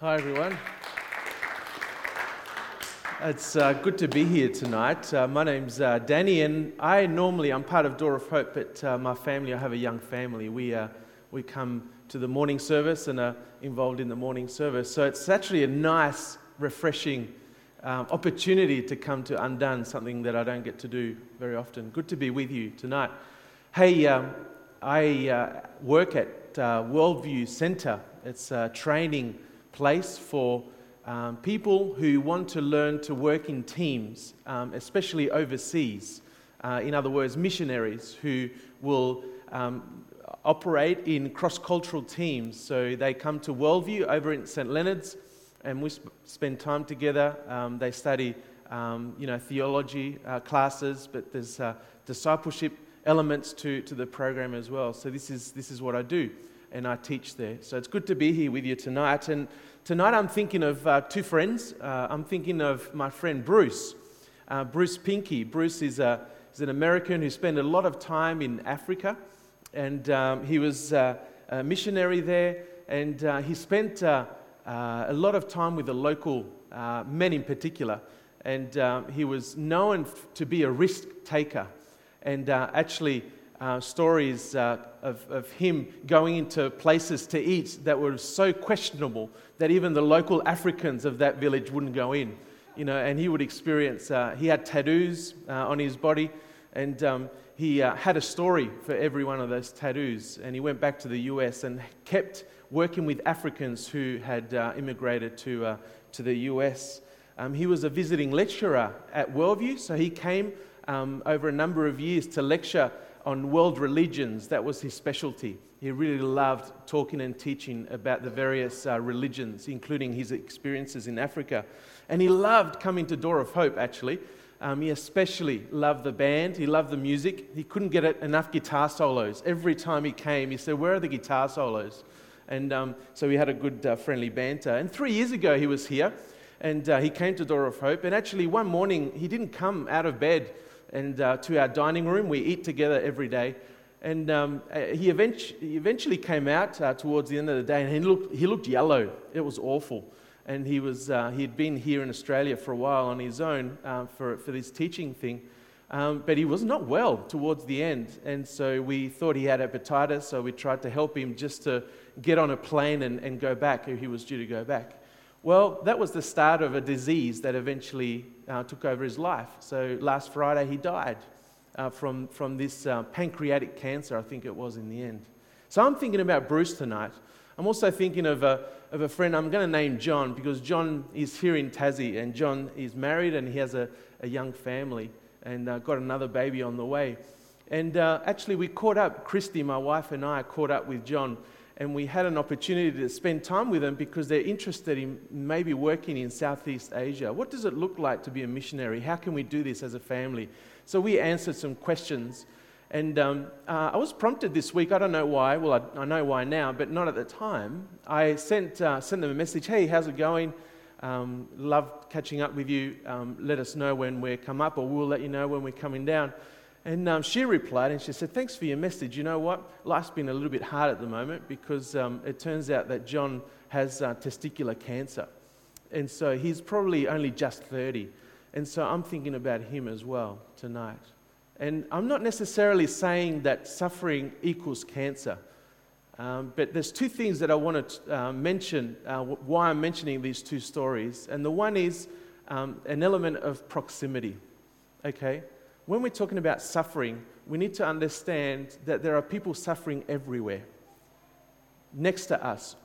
Hi, everyone. It's uh, good to be here tonight. Uh, my name's uh, Danny, and I normally I'm part of Door of Hope, but uh, my family I have a young family. We uh, we come to the morning service and are involved in the morning service, so it's actually a nice, refreshing um, opportunity to come to Undone, something that I don't get to do very often. Good to be with you tonight. Hey, um, I uh, work at Worldview Centre. It's a training place for um, people who want to learn to work in teams, um, especially overseas. Uh, in other words, missionaries who will um, operate in cross cultural teams. So they come to Worldview over in St. Leonard's and we sp- spend time together. Um, they study um, you know, theology uh, classes, but there's uh, discipleship elements to, to the program as well. So this is, this is what I do and I teach there. So it's good to be here with you tonight. And tonight I'm thinking of uh, two friends. Uh, I'm thinking of my friend Bruce, uh, Bruce Pinky. Bruce is, a, is an American who spent a lot of time in Africa, and um, he was uh, a missionary there, and uh, he spent uh, a lot of time with the local men in particular. And um, he was known to be a risk taker. And actually, uh, stories uh, of, of him going into places to eat that were so questionable that even the local Africans of that village wouldn't go in. You know, and he would experience, uh, he had tattoos uh, on his body, and um, he uh, had a story for every one of those tattoos. And he went back to the US and kept working with Africans who had uh, immigrated to, to the US. Um, he was a visiting lecturer at Worldview, so he came um, over a number of years to lecture on world religions. That was his specialty. He really loved talking and teaching about the various uh, religions, including his experiences in Africa. And he loved coming to Door of Hope, actually. Um, he especially loved the band, he loved the music. He couldn't get enough guitar solos. Every time he came, he said, Where are the guitar solos? And um, so we had a good uh, friendly banter. And three years ago, he was here and uh, he came to Door of Hope. And actually, one morning, he didn't come out of bed and uh, to our dining room. We eat together every day. And um, uh, he, eventually, came out uh, towards the end of the day and he looked, he looked yellow. It was awful. And he, was, uh, he had been here in Australia for a while on his own uh, for, for this teaching thing. Um, but he was not well towards the end. And so we thought he had hepatitis, so we tried to help him just to get on a plane and, and go back. He was due to go back. Well, that was the start of a disease that eventually uh, took over his life. So last Friday, he died uh, from, from this uh, pancreatic cancer, I think it was in the end. So I'm thinking about Bruce tonight. I'm also thinking of a, of a friend I'm going to name John because John is here in Tassie and John is married and he has a, a young family and uh, got another baby on the way. And uh, actually, we caught up, Christy, my wife, and I caught up with John and we had an opportunity to spend time with them because they're interested in maybe working in Southeast Asia. What does it look like to be a missionary? How can we do this as a family? So we answered some questions. And um, uh, I was prompted this week, I don't know why, well, I, I, know why now, but not at the time. I sent, uh, sent them a message hey, how's it going? Um, love catching up with you. Um, let us know when we come up, or we'll let you know when we're coming down. And um, she replied and she said, Thanks for your message. You know what? Life's been a little bit hard at the moment because um, it turns out that John has uh, testicular cancer. And so he's probably only just 30. And so I'm thinking about him as well tonight. And I'm not necessarily saying that suffering equals cancer. Um, but there's two things that I want to uh, mention, uh, why I'm mentioning these two stories. And the one is um, an element of proximity. Okay? When we're talking about suffering, we need to understand that there are people suffering everywhere, next to us,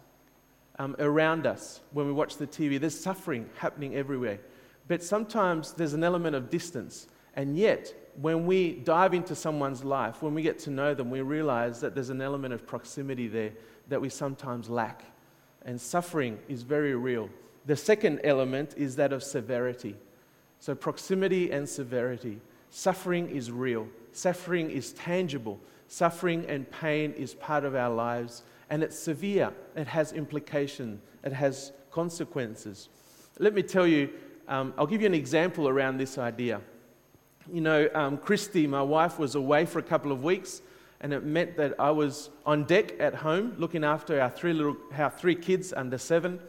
um, around us. When we watch the TV, there's suffering happening everywhere. But sometimes there's an element of distance. And yet, when we dive into someone's life, when we get to know them, we realize that there's an element of proximity there that we sometimes lack. And suffering is very real. The second element is that of severity. So, proximity and severity. Suffering is real, suffering is tangible, suffering and pain is part of our lives, and it's severe. It has implication, it has consequences. Let me tell you, um, I'll give you an example around this idea. You know, um, Christy, my wife, was away for a couple of weeks, and it meant that I was on deck at home looking after our three, little, our three kids under seven.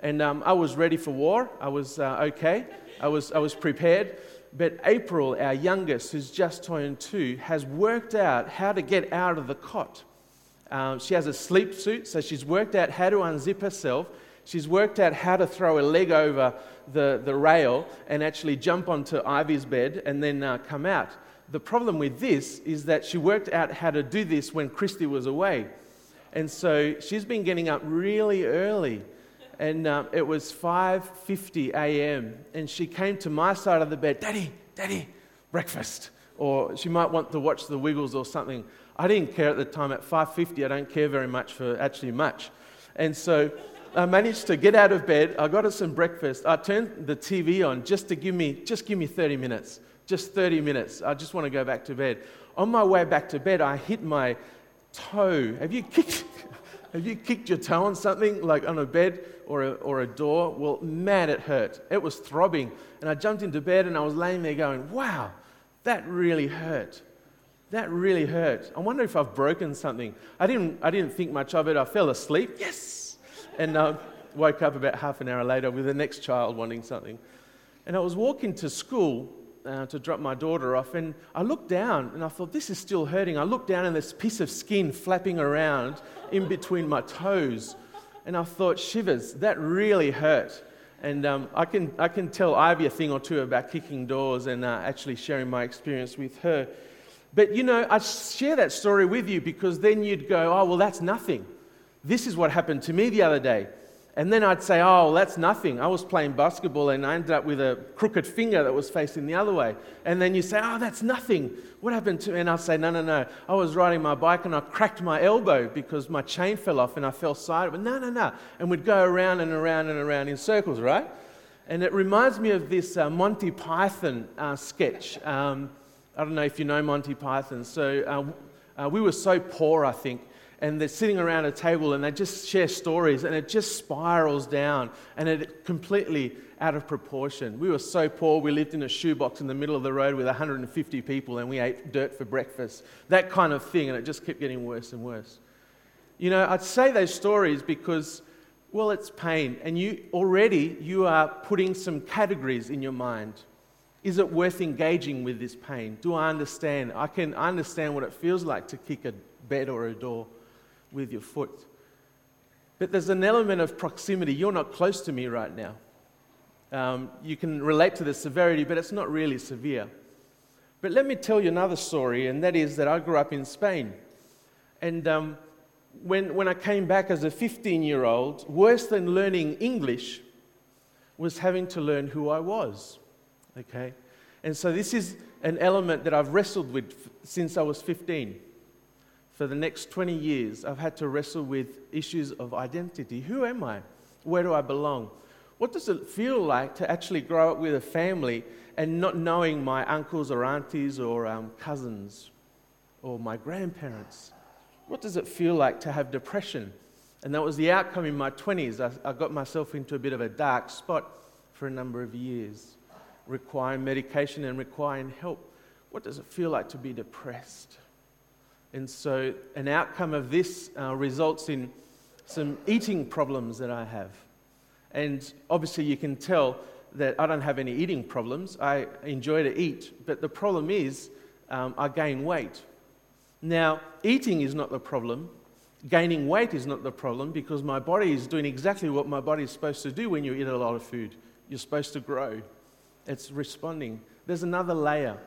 And um, I was ready for war. I was uh, okay. I was, I was prepared. But April, our youngest, who's just turned two, has worked out how to get out of the cot. Um, she has a sleep suit, so she's worked out how to unzip herself. She's worked out how to throw a leg over the, the rail and actually jump onto Ivy's bed and then uh, come out. The problem with this is that she worked out how to do this when Christy was away. And so she's been getting up really early. And um, it was 5.50 a.m. And she came to my side of the bed, Daddy, Daddy, breakfast. Or she might want to watch the Wiggles or something. I didn't care at the time. At 5.50, I don't care very much for actually much. And so I managed to get out of bed. I got her some breakfast. I turned the TV on just to give me, just give me 30 minutes. Just 30 minutes. I just want to go back to bed. On my way back to bed, I hit my toe. Have you kicked, have you kicked your toe on something, like on a bed or a, or a door? Well, man, it hurt. It was throbbing. And I jumped into bed and I was laying there going, wow, that really hurt. That really hurt. I wonder if I've broken something. I didn't, I didn't think much of it. I fell asleep. Yes! And uh, woke up about half an hour later with the next child wanting something. And I was walking to school uh, to drop my daughter off, and I looked down and I thought, this is still hurting. I looked down and this piece of skin flapping around in between my toes, and I thought, shivers, that really hurt. And um, I, can, I can tell Ivy a thing or two about kicking doors and uh, actually sharing my experience with her. But you know, I share that story with you because then you'd go, oh, well, that's nothing. This is what happened to me the other day. And then I'd say, oh, that's nothing. I was playing basketball and I ended up with a crooked finger that was facing the other way. And then you say, oh, that's nothing. What happened to me? And I'd say, no, no, no. I was riding my bike and I cracked my elbow because my chain fell off and I fell sideways. No, no, no. And we'd go around and around and around in circles, right? And it reminds me of this uh, Monty Python uh, sketch. Um, I don't know if you know Monty Python. So uh, uh we were so poor, I think and they're sitting around a table and they just share stories and it just spirals down and it completely out of proportion. We were so poor, we lived in a shoebox in the middle of the road with 150 people and we ate dirt for breakfast. That kind of thing, and it just kept getting worse and worse. You know, I'd say those stories because, well, it's pain, and you already you are putting some categories in your mind. Is it worth engaging with this pain? Do I understand? I can understand what it feels like to kick a bed or a door with your foot. But there's an element of proximity. You're not close to me right now. Um, you can relate to the severity, but it's not really severe. But let me tell you another story, and that is that I grew up in Spain. And um, when, when I came back as a 15 year old, worse than learning English was having to learn who I was. Okay? And so this is an element that I've wrestled with since I was 15 for the next 20 years, I've had to wrestle with issues of identity. Who am I? Where do I belong? What does it feel like to actually grow up with a family and not knowing my uncles or aunties or um, cousins or my grandparents? What does it feel like to have depression? And that was the outcome in my 20s. I, I got myself into a bit of a dark spot for a number of years, requiring medication and requiring help. What does it feel like to be depressed? And so, an outcome of this uh, results in some eating problems that I have. And obviously, you can tell that I don't have any eating problems. I enjoy to eat, but the problem is um, I gain weight. Now, eating is not the problem. Gaining weight is not the problem because my body is doing exactly what my body is supposed to do when you eat a lot of food. You're supposed to grow, it's responding. There's another layer,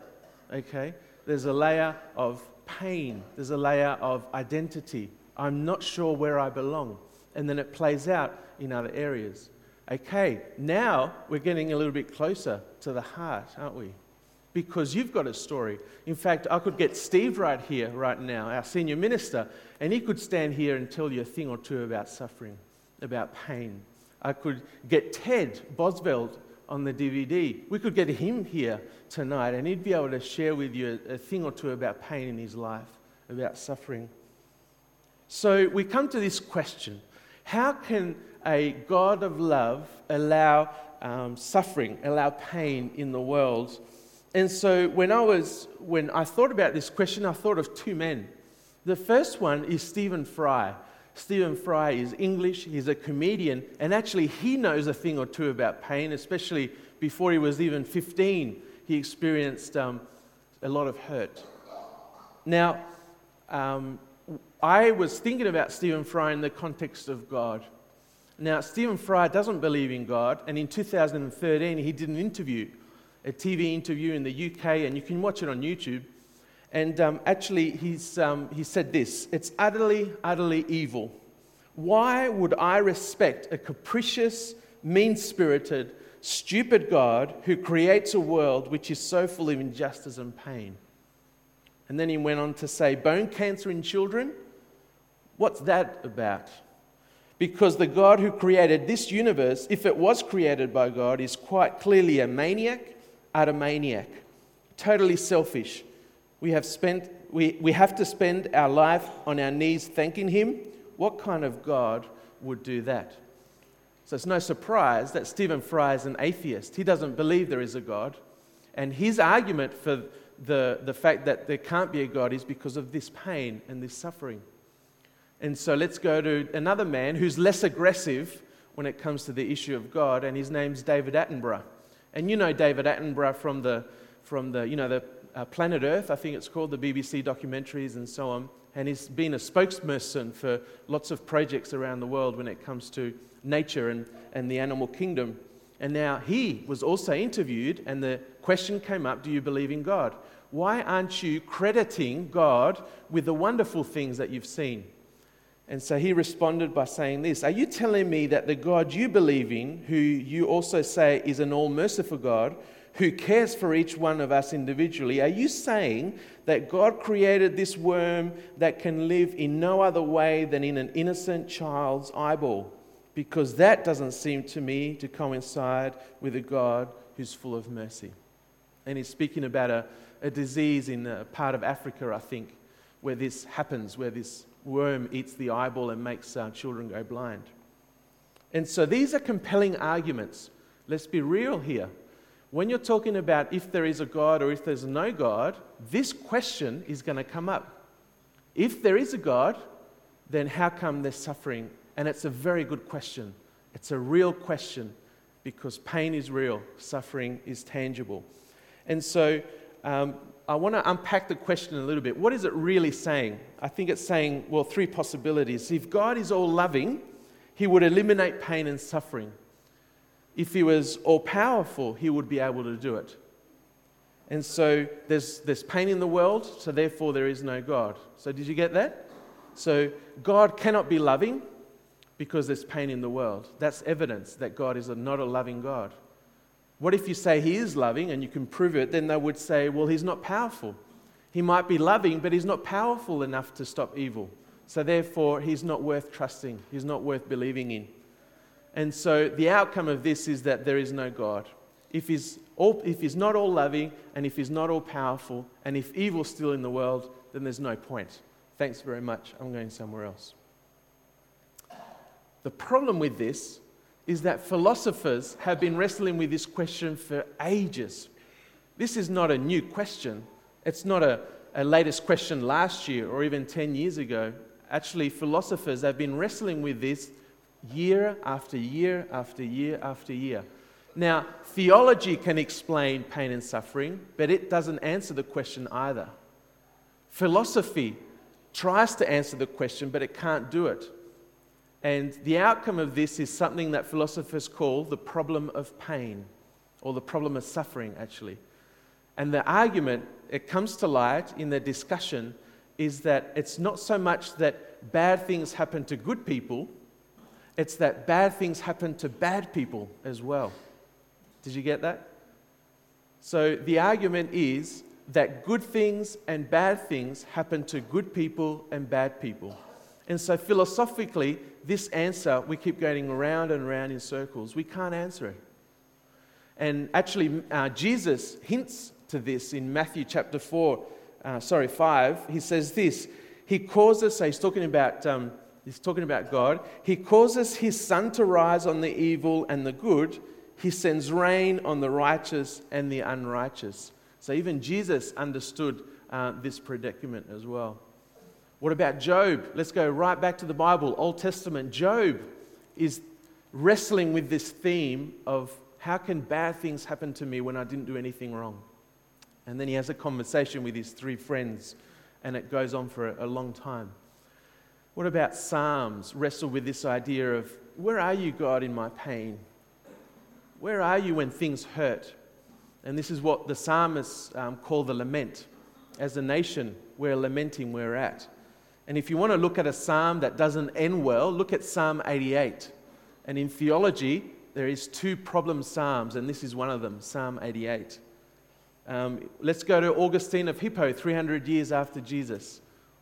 okay? There's a layer of pain, there's a layer of identity. I'm not sure where I belong. And then it plays out in other areas. Okay, now we're getting a little bit closer to the heart, aren't we? Because you've got a story. In fact, I could get Steve right here, right now, our senior minister, and he could stand here and tell you a thing or two about suffering, about pain. I could get Ted Bosveld on the DVD. We could get him here tonight and he'd be able to share with you a, a thing or two about pain in his life, about suffering. So we come to this question How can a God of love allow um, suffering, allow pain in the world? And so when I was, when I thought about this question, I thought of two men. The first one is Stephen Fry. Stephen Fry is English, he's a comedian, and actually he knows a thing or two about pain, especially before he was even 15. He experienced um, a lot of hurt. Now, um, I was thinking about Stephen Fry in the context of God. Now, Stephen Fry doesn't believe in God, and in 2013 he did an interview, a TV interview in the UK, and you can watch it on YouTube. And um, actually, he's, um, he said this It's utterly, utterly evil. Why would I respect a capricious, mean spirited, stupid God who creates a world which is so full of injustice and pain? And then he went on to say, Bone cancer in children? What's that about? Because the God who created this universe, if it was created by God, is quite clearly a maniac, utter maniac, totally selfish. We have, spent, we, we have to spend our life on our knees thanking Him. What kind of God would do that? So it's no surprise that Stephen Fry is an atheist. He doesn't believe there is a God. And his argument for the, the fact that there can't be a God is because of this pain and this suffering. And so let's go to another man who's less aggressive when it comes to the issue of God, and his name's David Attenborough. And you know David Attenborough from the, from the, you know, the uh, Planet Earth, I think it's called, the BBC documentaries and so on. And he's been a spokesperson for lots of projects around the world when it comes to nature and, and the animal kingdom. And now he was also interviewed, and the question came up Do you believe in God? Why aren't you crediting God with the wonderful things that you've seen? And so he responded by saying this Are you telling me that the God you believe in, who you also say is an all merciful God, who cares for each one of us individually, are you saying that God created this worm that can live in no other way than in an innocent child's eyeball? Because that doesn't seem to me to coincide with a God who's full of mercy. And he's speaking about a, a disease in a part of Africa, I think, where this happens, where this worm eats the eyeball and makes uh, children go blind. And so these are compelling arguments. Let's be real here. When you're talking about if there is a God or if there's no God, this question is going to come up. If there is a God, then how come there's suffering? And it's a very good question. It's a real question because pain is real, suffering is tangible. And so um, I want to unpack the question a little bit. What is it really saying? I think it's saying, well, three possibilities. If God is all loving, he would eliminate pain and suffering. If he was all powerful, he would be able to do it. And so there's, there's pain in the world, so therefore there is no God. So did you get that? So God cannot be loving because there's pain in the world. That's evidence that God is a, not a loving God. What if you say he is loving and you can prove it? Then they would say, well, he's not powerful. He might be loving, but he's not powerful enough to stop evil. So therefore, he's not worth trusting. He's not worth believing in. And so the outcome of this is that there is no God. If he's, all, if he's not all loving and if he's not all powerful and if evil's still in the world, then there's no point. Thanks very much. I'm going somewhere else. The problem with this is that philosophers have been wrestling with this question for ages. This is not a new question. It's not a, a latest question last year or even 10 years ago. Actually, philosophers have been wrestling with this year after year after year after year. Now, theology can explain pain and suffering, but it doesn't answer the question either. Philosophy tries to answer the question, but it can't do it. And the outcome of this is something that philosophers call the problem of pain, or the problem of suffering, actually. And the argument, it comes to light in the discussion, is that it's not so much that bad things happen to good people, it's that bad things happen to bad people as well. Did you get that? So the argument is that good things and bad things happen to good people and bad people. And so, philosophically, this answer, we keep going around and around in circles. We can't answer it. And actually, uh, Jesus hints to this in Matthew chapter 4, uh, sorry, 5. He says this He causes, so he's talking about. Um, he's talking about God. He causes his sun to rise on the evil and the good. He sends rain on the righteous and the unrighteous. So even Jesus understood uh, this predicament as well. What about Job? Let's go right back to the Bible, Old Testament. Job is wrestling with this theme of how can bad things happen to me when I didn't do anything wrong? And then he has a conversation with his three friends, and it goes on for a, long time. What about Psalms? Wrestle with this idea of where are you, God, in my pain? Where are you when things hurt? And this is what the psalmists um, call the lament. As a nation, we're lamenting where we're at. And if you want to look at a psalm that doesn't end well, look at Psalm 88. And in theology, there is two problem psalms, and this is one of them, Psalm 88. Um, let's go to Augustine of Hippo, 300 years after Jesus.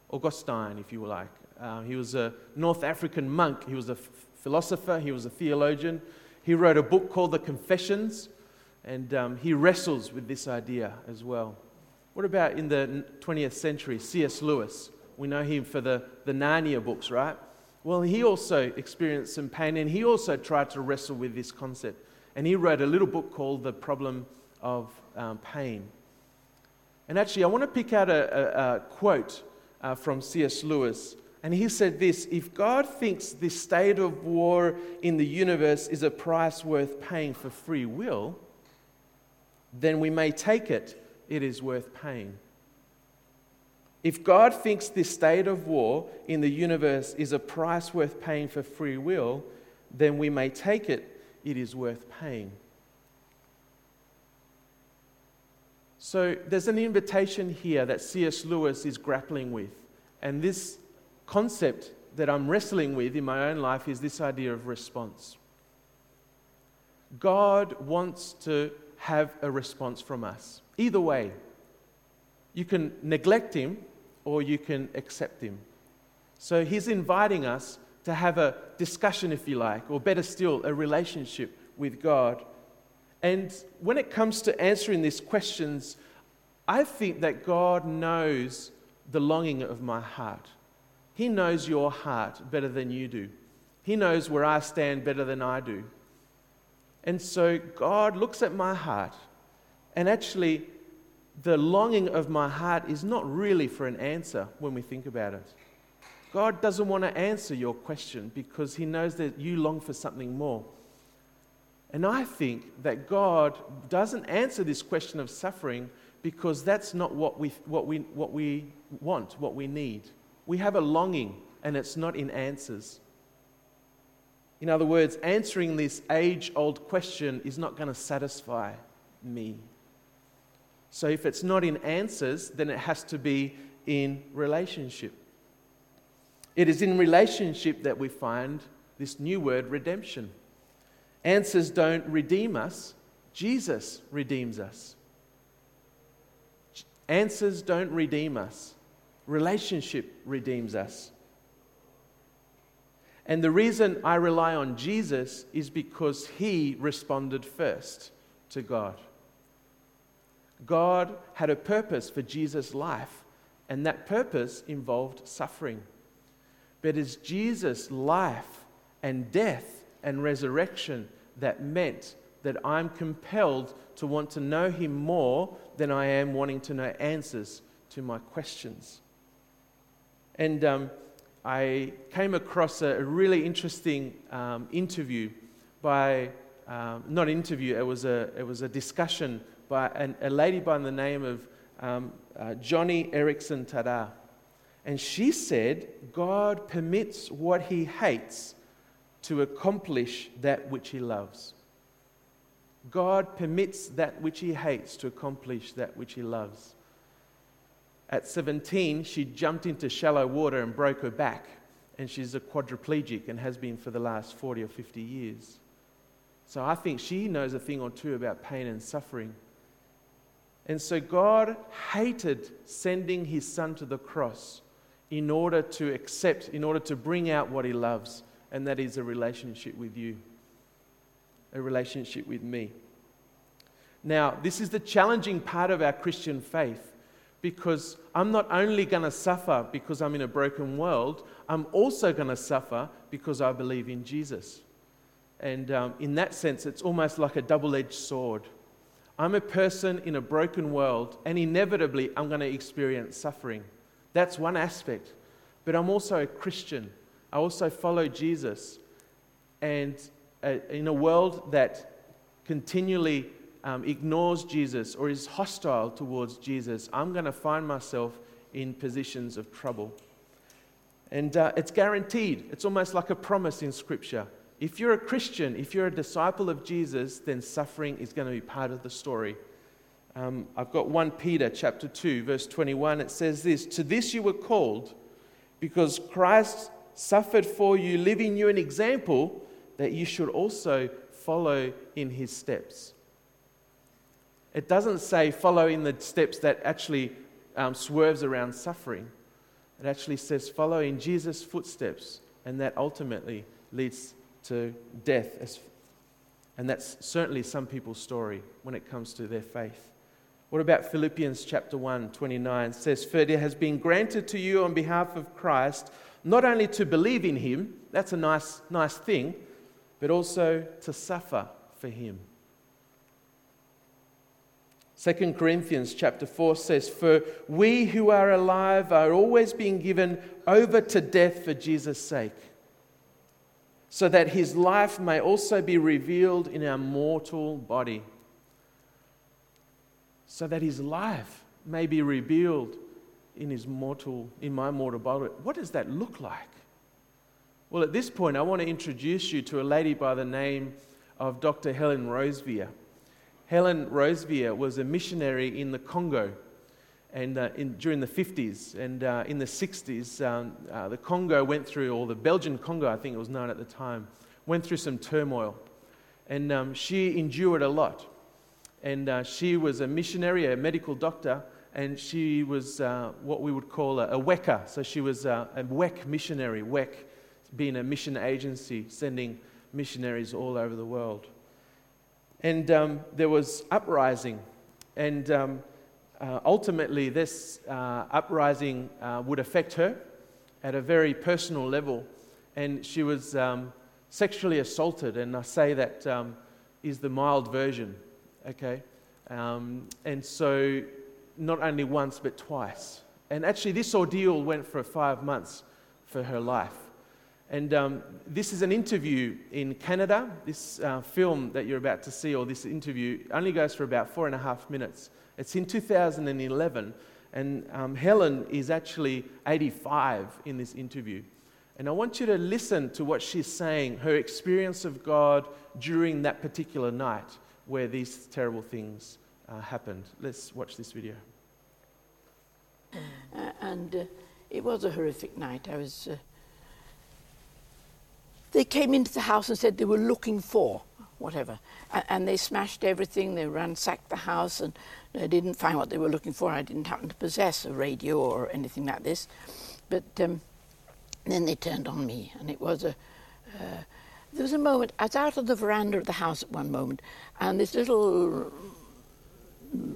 Augustine, if you like. Uh, he was a North African monk. He was a f- philosopher. He was a theologian. He wrote a book called The Confessions, and um, he wrestles with this idea as well. What about in the 20th century, C.S. Lewis? We know him for the, the Narnia books, right? Well, he also experienced some pain and he also tried to wrestle with this concept. And he wrote a little book called The Problem of um, Pain. And actually, I want to pick out a, a, a quote uh, from C.S. Lewis. And he said this If God thinks this state of war in the universe is a price worth paying for free will, then we may take it, it is worth paying. If God thinks this state of war in the universe is a price worth paying for free will, then we may take it, it is worth paying. So there's an invitation here that C.S. Lewis is grappling with. And this concept that I'm wrestling with in my own life is this idea of response. God wants to have a response from us. Either way, you can neglect Him or you can accept Him. So He's inviting us to have a discussion, if you like, or better still, a relationship with God. And when it comes to answering these questions, I think that God knows the longing of my heart. He knows your heart better than you do. He knows where I stand better than I do. And so God looks at my heart and actually the longing of my heart is not really for an answer when we think about it. God doesn't want to answer your question because He knows that you long for something more. And I think that God doesn't answer this question of suffering because that's not what we, what we, what we want, what we need. We have a longing, and it's not in answers. In other words, answering this age old question is not going to satisfy me. So if it's not in answers, then it has to be in relationship. It is in relationship that we find this new word, redemption. Answers don't redeem us, Jesus redeems us. Answers don't redeem us, relationship redeems us. And the reason I rely on Jesus is because he responded first to God. God had a purpose for Jesus' life, and that purpose involved suffering. But it's Jesus' life and death and resurrection that meant that I'm compelled to want to know Him more than I am wanting to know answers to my questions. And um, I came across a really interesting um, interview by, um, not interview, it was a, it was a discussion by an, a lady by the name of um, uh, Joni Eareckson Tada. And she said, God permits what he hates to accomplish that which he loves. God permits that which he hates to accomplish that which he loves. At 17, she jumped into shallow water and broke her back, and she's a quadriplegic and has been for the last 40 or 50 years. So I think she knows a thing or two about pain and suffering. And so God hated sending his son to the cross in order to accept, in order to bring out what he loves, and that is a relationship with you, a relationship with me. Now, this is the challenging part of our Christian faith because I'm not only going to suffer because I'm in a broken world, I'm also going to suffer because I believe in Jesus. And um, in that sense, it's almost like a double edged sword. I'm a person in a broken world, and inevitably I'm going to experience suffering. That's one aspect. but I'm also a Christian. I also follow Jesus. And uh, in a world that continually um, ignores Jesus or is hostile towards Jesus, I'm going to find myself in positions of trouble. And uh, it's guaranteed, it's almost like a promise in Scripture. If you're a Christian, if you're a disciple of Jesus, then suffering is going to be part of the story. Um, I've got 1 Peter chapter 2, verse 21. It says this To this you were called, because Christ suffered for you, leaving you an example that you should also follow in his steps. It doesn't say follow in the steps that actually um, swerves around suffering. It actually says follow in Jesus' footsteps, and that ultimately leads to death. And that's certainly some people's story when it comes to their faith. What about Philippians chapter 1, 29? It says, For it has been granted to you on behalf of Christ not only to believe in him, that's a nice, nice thing, but also to suffer for him. 2 Corinthians chapter 4 says, For we who are alive are always being given over to death for Jesus' sake, so that his life may also be revealed in our mortal body. So that his life may be revealed in his mortal, in my mortal body. What does that look like? Well, at this point, I want to introduce you to a lady by the name of Dr. Helen Roseveare. Helen Roseveare was a missionary in the Congo and uh, in, during the 50s and uh, in the 60s, um, uh, the Congo went through, or the Belgian Congo, I think it was known at the time, went through some turmoil. And um, she endured a lot. And uh, she was a missionary, a medical doctor, and she was uh, what we would call a, a WECA. So she was uh, a WEC missionary, WEC being a mission agency sending missionaries all over the world. And um, there was uprising. And um, uh, ultimately, this uh, uprising uh, would affect her at a very personal level. And she was um, sexually assaulted. And I say that um, is the mild version, okay? Um, and so, not only once, but twice. And actually, this ordeal went for five months for her life. And um, this is an interview in Canada. This uh, film that you're about to see, or this interview, only goes for about four and a half minutes. It's in 2011, and um, Helen is actually 85 in this interview. And I want you to listen to what she's saying, her experience of God during that particular night where these terrible things uh, happened. Let's watch this video. Uh, and uh, it was a horrific night. I was uh, they came into the house and said they were looking for whatever. And, they smashed everything, they ransacked the house, and they didn't find what they were looking for. I didn't happen to possess a radio or anything like this. But um, then they turned on me, and it was a. Uh, there was a moment, I was out on the veranda of the house at one moment, and this little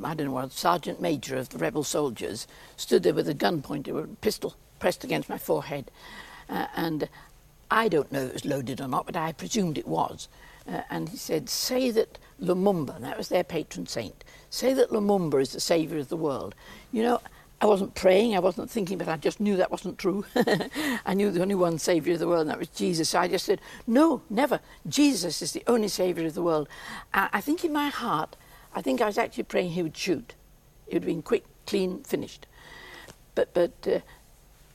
I don't know what, sergeant major of the rebel soldiers stood there with a gun pointed, a pistol pressed against my forehead. Uh, and I don't know if it was loaded or not, but I presumed it was. Uh, and he said, Say that Lumumba, that was their patron saint, say that Lumumba is the saviour of the world. You know, I wasn't praying, I wasn't thinking, but I just knew that wasn't true. I knew the only one saviour of the world, and that was Jesus. So I just said, No, never. Jesus is the only saviour of the world. I, I think in my heart, I think I was actually praying he would shoot. It would have been quick, clean, finished. But, but uh,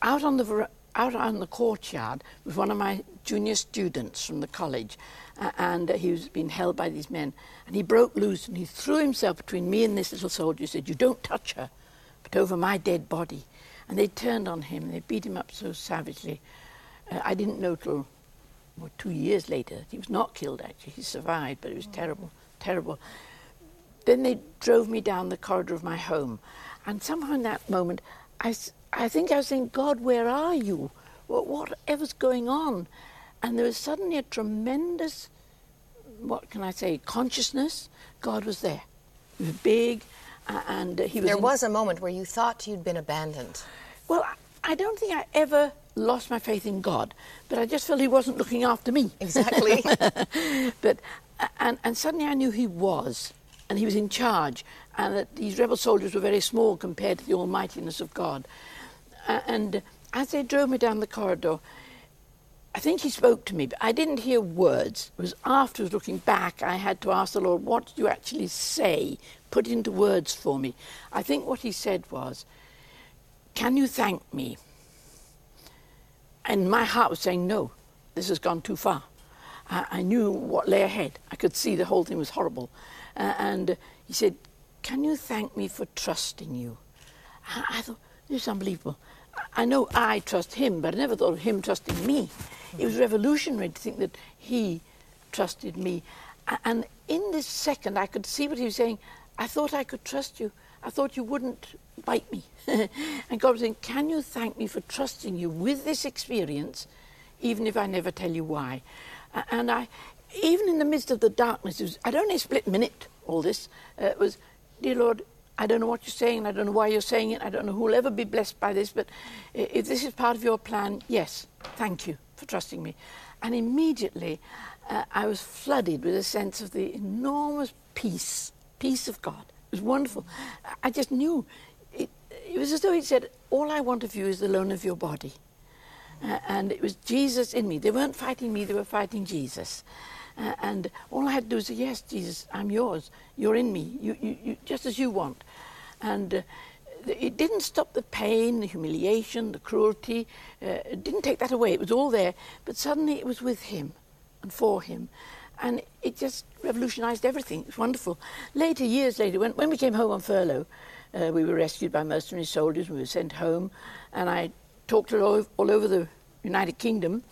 out on the out on the courtyard with one of my junior students from the college, uh, and uh, he was being held by these men. And he broke loose and he threw himself between me and this little soldier. He said, You don't touch her, but over my dead body. And they turned on him and they beat him up so savagely. Uh, I didn't know till well, two years later that he was not killed, actually. He survived, but it was terrible, terrible. Then they drove me down the corridor of my home. And somehow in that moment, I, I think I was saying, God, where are you? What, whatever's going on? And there was suddenly a tremendous, what can I say, consciousness. God was there. He was big, uh, and he was. There was a moment where you thought you'd been abandoned. Well, I don't think I ever lost my faith in God, but I just felt He wasn't looking after me. Exactly. but uh, and and suddenly I knew He was, and He was in charge, and that these rebel soldiers were very small compared to the almightiness of God. Uh, and as they drove me down the corridor, I think he spoke to me, but I didn't hear words. It was afterwards, looking back, I had to ask the Lord, what did you actually say? Put into words for me. I think what he said was, Can you thank me? And my heart was saying, No, this has gone too far. I, I knew what lay ahead. I could see the whole thing was horrible. Uh, and he said, Can you thank me for trusting you? I, I thought, This is unbelievable. I know I trust him, but I never thought of him trusting me. It was revolutionary to think that he trusted me. And in this second, I could see what he was saying. I thought I could trust you. I thought you wouldn't bite me. and God was saying, Can you thank me for trusting you with this experience, even if I never tell you why? And I, even in the midst of the darkness, was, I'd only a split minute, all this. Uh, was, Dear Lord, I don't know what you're saying, I don't know why you're saying it, I don't know who will ever be blessed by this, but if this is part of your plan, yes, thank you for trusting me. And immediately uh, I was flooded with a sense of the enormous peace, peace of God. It was wonderful. I just knew. It, it was as though he said, All I want of you is the loan of your body. Uh, and it was Jesus in me. They weren't fighting me, they were fighting Jesus. And all I had to do was say, Yes, Jesus, I'm yours. You're in me, you, you, you just as you want. And uh, it didn't stop the pain, the humiliation, the cruelty. Uh, it didn't take that away. It was all there. But suddenly it was with him and for him. And it just revolutionized everything. It was wonderful. Later, years later, when, when we came home on furlough, uh, we were rescued by mercenary soldiers. We were sent home. And I talked all, all over the United Kingdom.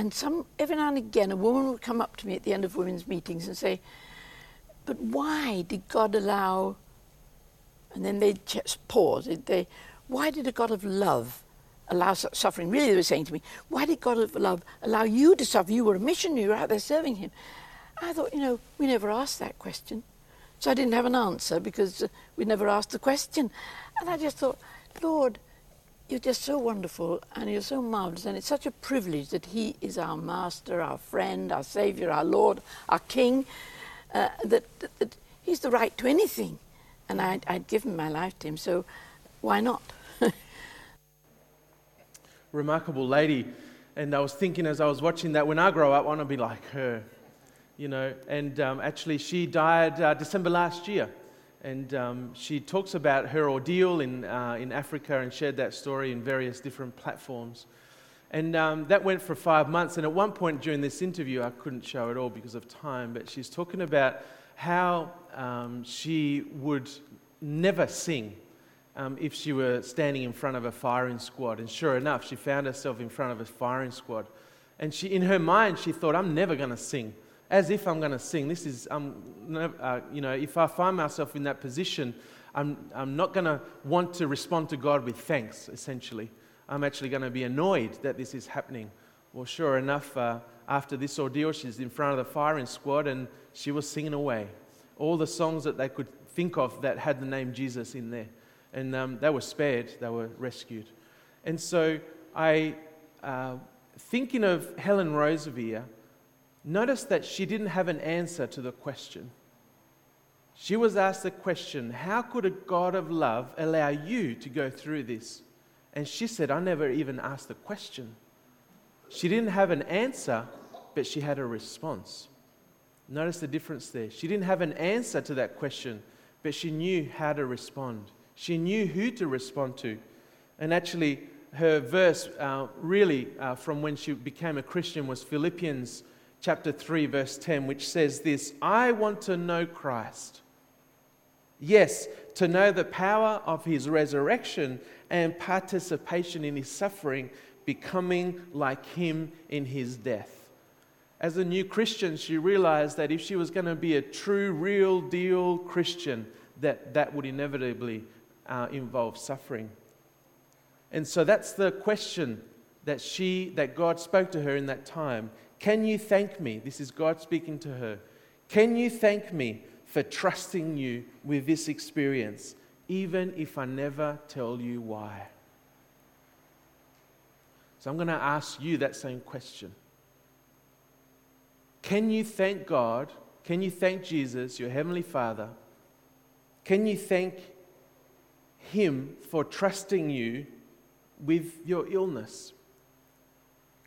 And some, every now and again, a woman would come up to me at the end of women's meetings and say, But why did God allow and then they'd just pause. They, why did a God of love allow such suffering? Really, they were saying to me, why did God of love allow you to suffer? You were a missionary, you were out there serving Him. I thought, you know, we never asked that question. So I didn't have an answer because uh, we never asked the question. And I just thought, Lord, you're just so wonderful and you're so marvelous. And it's such a privilege that He is our Master, our friend, our Savior, our Lord, our King, uh, that, that, that He's the right to anything and I'd, I'd given my life to him, so why not? Remarkable lady. And I was thinking as I was watching that, when I grow up, I want to be like her, you know. And um, actually, she died uh, December last year. And um, she talks about her ordeal in, uh, in Africa and shared that story in various different platforms. And um, that went for five months. And at one point during this interview, I couldn't show it all because of time, but she's talking about how um, she would never sing um, if she were standing in front of a firing squad. And sure enough, she found herself in front of a firing squad. And she, in her mind, she thought, I'm never going to sing. As if I'm going to sing. This is, um, uh, you know, if I find myself in that position, I'm, I'm not going to want to respond to God with thanks, essentially. I'm actually going to be annoyed that this is happening. Well, sure enough, uh, after this ordeal, she's in front of the firing squad and she was singing away all the songs that they could think of that had the name Jesus in there. And um, they were spared, they were rescued. And so I, uh, thinking of Helen Roseveare, noticed that she didn't have an answer to the question. She was asked the question, How could a God of love allow you to go through this? And she said, I never even asked the question. She didn't have an answer, but she had a response. Notice the difference there. She didn't have an answer to that question, but she knew how to respond. She knew who to respond to. And actually, her verse, uh, really, uh, from when she became a Christian, was Philippians chapter 3, verse 10, which says this I want to know Christ. Yes, to know the power of his resurrection and participation in his suffering, becoming like him in his death as a new Christian, she realized that if she was going to be a true, real deal Christian, that that would inevitably uh, involve suffering. And so that's the question that she, that God spoke to her in that time. Can you thank me? This is God speaking to her. Can you thank me for trusting you with this experience, even if I never tell you why? So I'm going to ask you that same question. Can you thank God? Can you thank Jesus, your Heavenly Father? Can you thank Him for trusting you with your illness?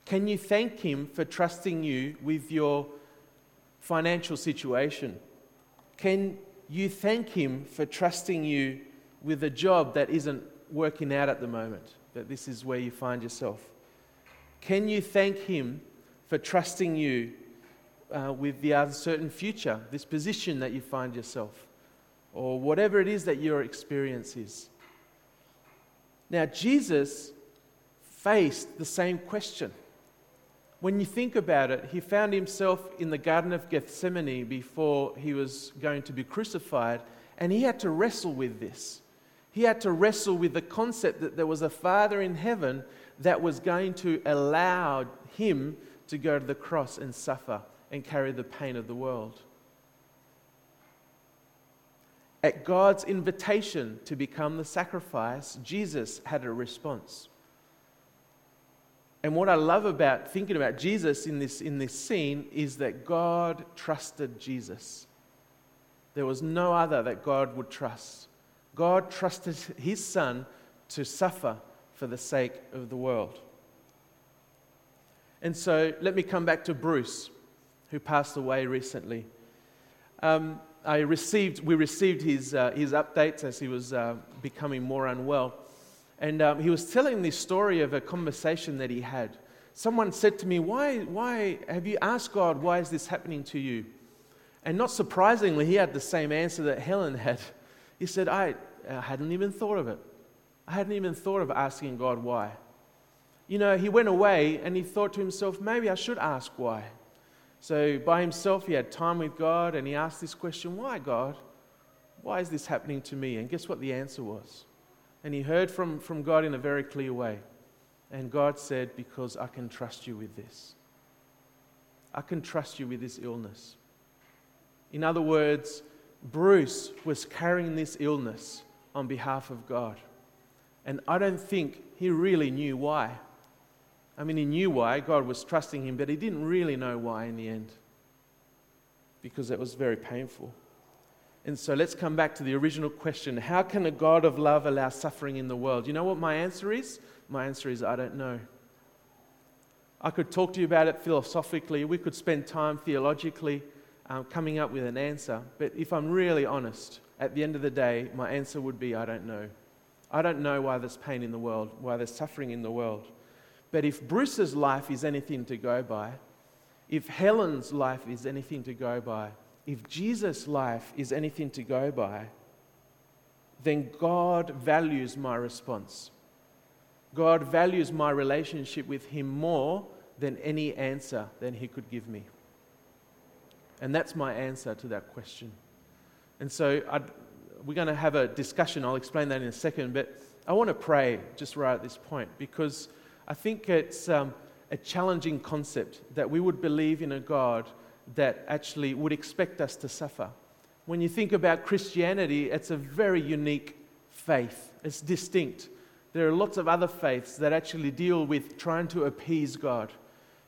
Can you thank Him for trusting you with your financial situation? Can you thank Him for trusting you with a job that isn't working out at the moment, that this is where you find yourself? Can you thank Him for trusting you uh, with the uncertain future, this position that you find yourself, or whatever it is that your experience is? Now, Jesus faced the same question. When you think about it, he found himself in the Garden of Gethsemane before he was going to be crucified, and he had to wrestle with this. He had to wrestle with the concept that there was a Father in heaven that was going to allow him to go to the cross and suffer and carry the pain of the world. At God's invitation to become the sacrifice, Jesus had a response. And what I love about thinking about Jesus in this, in this scene is that God trusted Jesus. There was no other that God would trust. God trusted his son to suffer for the sake of the world. And so let me come back to Bruce, who passed away recently. Um, I received, we received his, uh, his updates as he was uh, becoming more unwell. And um, he was telling this story of a conversation that he had. Someone said to me, why, why have you asked God, why is this happening to you? And not surprisingly, he had the same answer that Helen had. He said, I, I hadn't even thought of it. I hadn't even thought of asking God why. You know, he went away and he thought to himself, maybe I should ask why. So by himself, he had time with God and he asked this question, Why, God? Why is this happening to me? And guess what the answer was? And he heard from, from God in a very clear way. And God said, Because I can trust you with this. I can trust you with this illness. In other words, Bruce was carrying this illness on behalf of God. And I don't think he really knew why. I mean, he knew why, God was trusting him, but he didn't really know why in the end because it was very painful. And so let's come back to the original question How can a God of love allow suffering in the world? You know what my answer is? My answer is I don't know. I could talk to you about it philosophically. We could spend time theologically um, coming up with an answer. But if I'm really honest, at the end of the day, my answer would be I don't know. I don't know why there's pain in the world, why there's suffering in the world. But if Bruce's life is anything to go by, if Helen's life is anything to go by, if Jesus' life is anything to go by, then God values my response. God values my relationship with Him more than any answer that He could give me. And that's my answer to that question. And so I'd, we're going to have a discussion. I'll explain that in a second. But I want to pray just right at this point because I think it's um, a challenging concept that we would believe in a God that actually would expect us to suffer. When you think about Christianity, it's a very unique faith, it's distinct. There are lots of other faiths that actually deal with trying to appease God.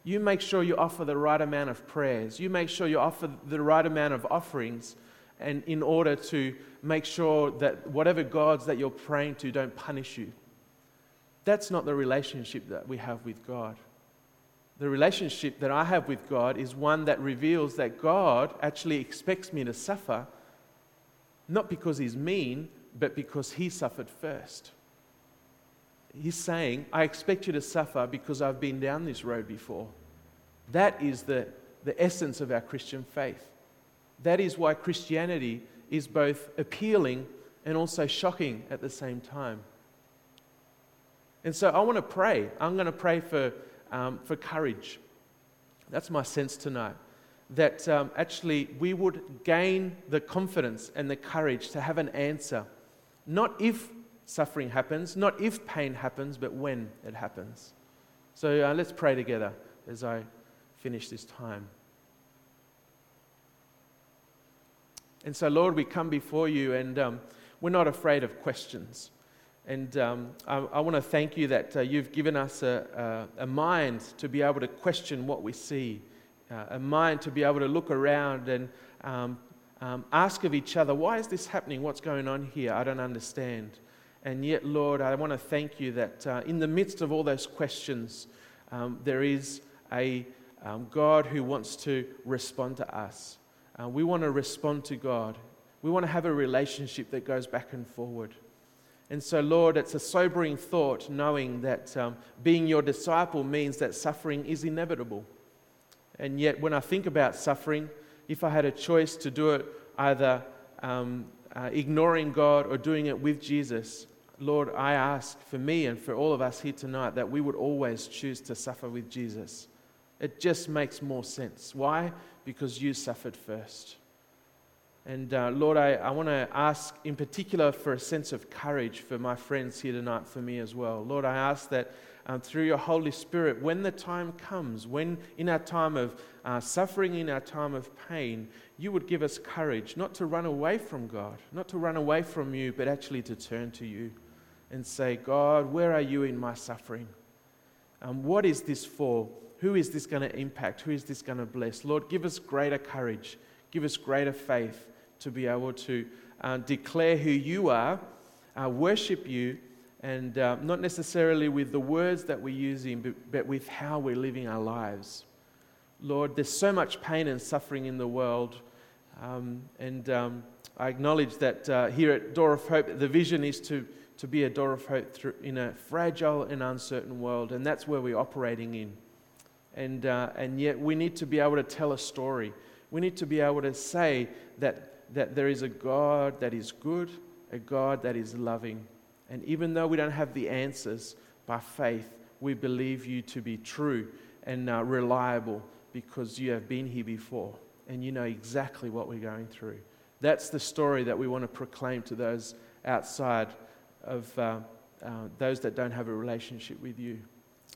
You make sure you offer the right amount of prayers. You make sure you offer the right amount of offerings and in order to make sure that whatever gods that you're praying to don't punish you. That's not the relationship that we have with God. The relationship that I have with God is one that reveals that God actually expects me to suffer, not because He's mean, but because He suffered first. He's saying, I expect you to suffer because I've been down this road before. That is the, the essence of our Christian faith. That is why Christianity is both appealing and also shocking at the same time. And so I want to pray. I'm going to pray for, um, for courage. That's my sense tonight. That um, actually we would gain the confidence and the courage to have an answer. Not if suffering happens, not if pain happens, but when it happens. So uh, let's pray together as I finish this time. And so, Lord, we come before you and um, we're not afraid of questions. And um, I, I want to thank you that uh, you've given us a, a, a, mind to be able to question what we see, uh, a mind to be able to look around and um, um, ask of each other, why is this happening? What's going on here? I don't understand And yet, Lord, I want to thank you that uh, in the midst of all those questions, um, there is a um, God who wants to respond to us. Uh, we want to respond to God. We want to have a relationship that goes back and forward. And so, Lord, it's a sobering thought knowing that um, being your disciple means that suffering is inevitable. And yet, when I think about suffering, if I had a choice to do it either um, uh, ignoring God or doing it with Jesus, Lord, I ask for me and for all of us here tonight that we would always choose to suffer with Jesus. It just makes more sense. Why? Because you suffered first. And uh, Lord, I, I want to ask in particular for a sense of courage for my friends here tonight, for me as well. Lord, I ask that um, through your Holy Spirit, when the time comes, when in our time of uh, suffering, in our time of pain, you would give us courage not to run away from God, not to run away from you, but actually to turn to you and say, God, where are you in my suffering? Um, what is this for? Who is this going to impact? Who is this going to bless? Lord, give us greater courage. Give us greater faith to be able to uh, declare who you are, uh, worship you, and uh, not necessarily with the words that we're using, but, but with how we're living our lives. Lord, there's so much pain and suffering in the world. Um, and um, I acknowledge that uh, here at Door of Hope, the vision is to to be a door of hope through, in a fragile and uncertain world, and that's where we're operating in. And, uh, and yet, we need to be able to tell a story. We need to be able to say that, that there is a God that is good, a God that is loving. And even though we don't have the answers, by faith, we believe you to be true and uh, reliable because you have been here before and you know exactly what we're going through. That's the story that we want to proclaim to those outside of uh, uh, those that don't have a relationship with you.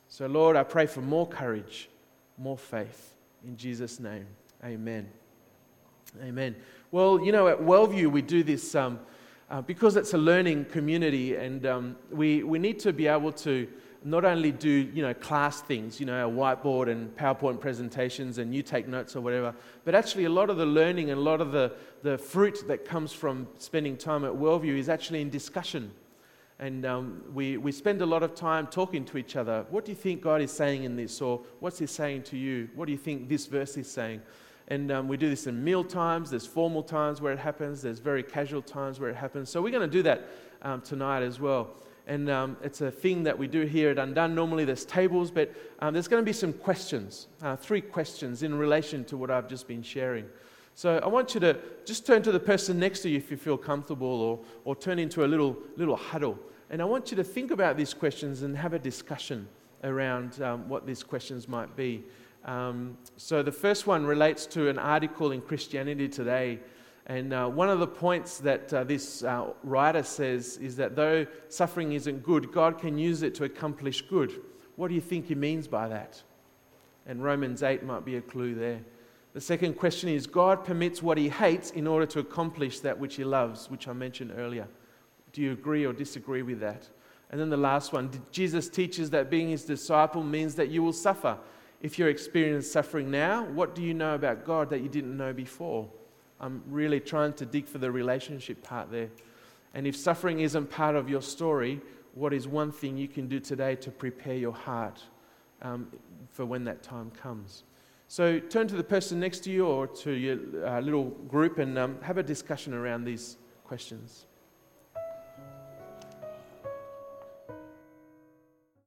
So, Lord, I pray for more courage, more faith. In Jesus' name, amen. Amen. Well, you know, at Wellview, we do this um, uh, because it's a learning community, and um, we, we need to be able to not only do you know class things, you know, a whiteboard and PowerPoint presentations, and you take notes or whatever, but actually a lot of the learning and a lot of the, the fruit that comes from spending time at Wellview is actually in discussion. And um, we, we spend a lot of time talking to each other. What do you think God is saying in this? Or what's He saying to you? What do you think this verse is saying? And um, we do this in meal times, there's formal times where it happens, there's very casual times where it happens. So we're going to do that um, tonight as well. And um, it's a thing that we do here at Undone. Normally there's tables, but um, there's going to be some questions, uh, three questions in relation to what I've just been sharing. So I want you to just turn to the person next to you if you feel comfortable, or, or turn into a little, little huddle. And I want you to think about these questions and have a discussion around um, what these questions might be. Um, so the first one relates to an article in Christianity Today. And uh, one of the points that uh, this uh, writer says is that though suffering isn't good, God can use it to accomplish good. What do you think he means by that? And Romans 8 might be a clue there. The second question is God permits what he hates in order to accomplish that which he loves, which I mentioned earlier. Do you agree or disagree with that? And then the last one Jesus teaches that being his disciple means that you will suffer. If you're experiencing suffering now, what do you know about God that you didn't know before? I'm really trying to dig for the relationship part there. And if suffering isn't part of your story, what is one thing you can do today to prepare your heart um, for when that time comes? So turn to the person next to you or to your uh, little group and um, have a discussion around these questions.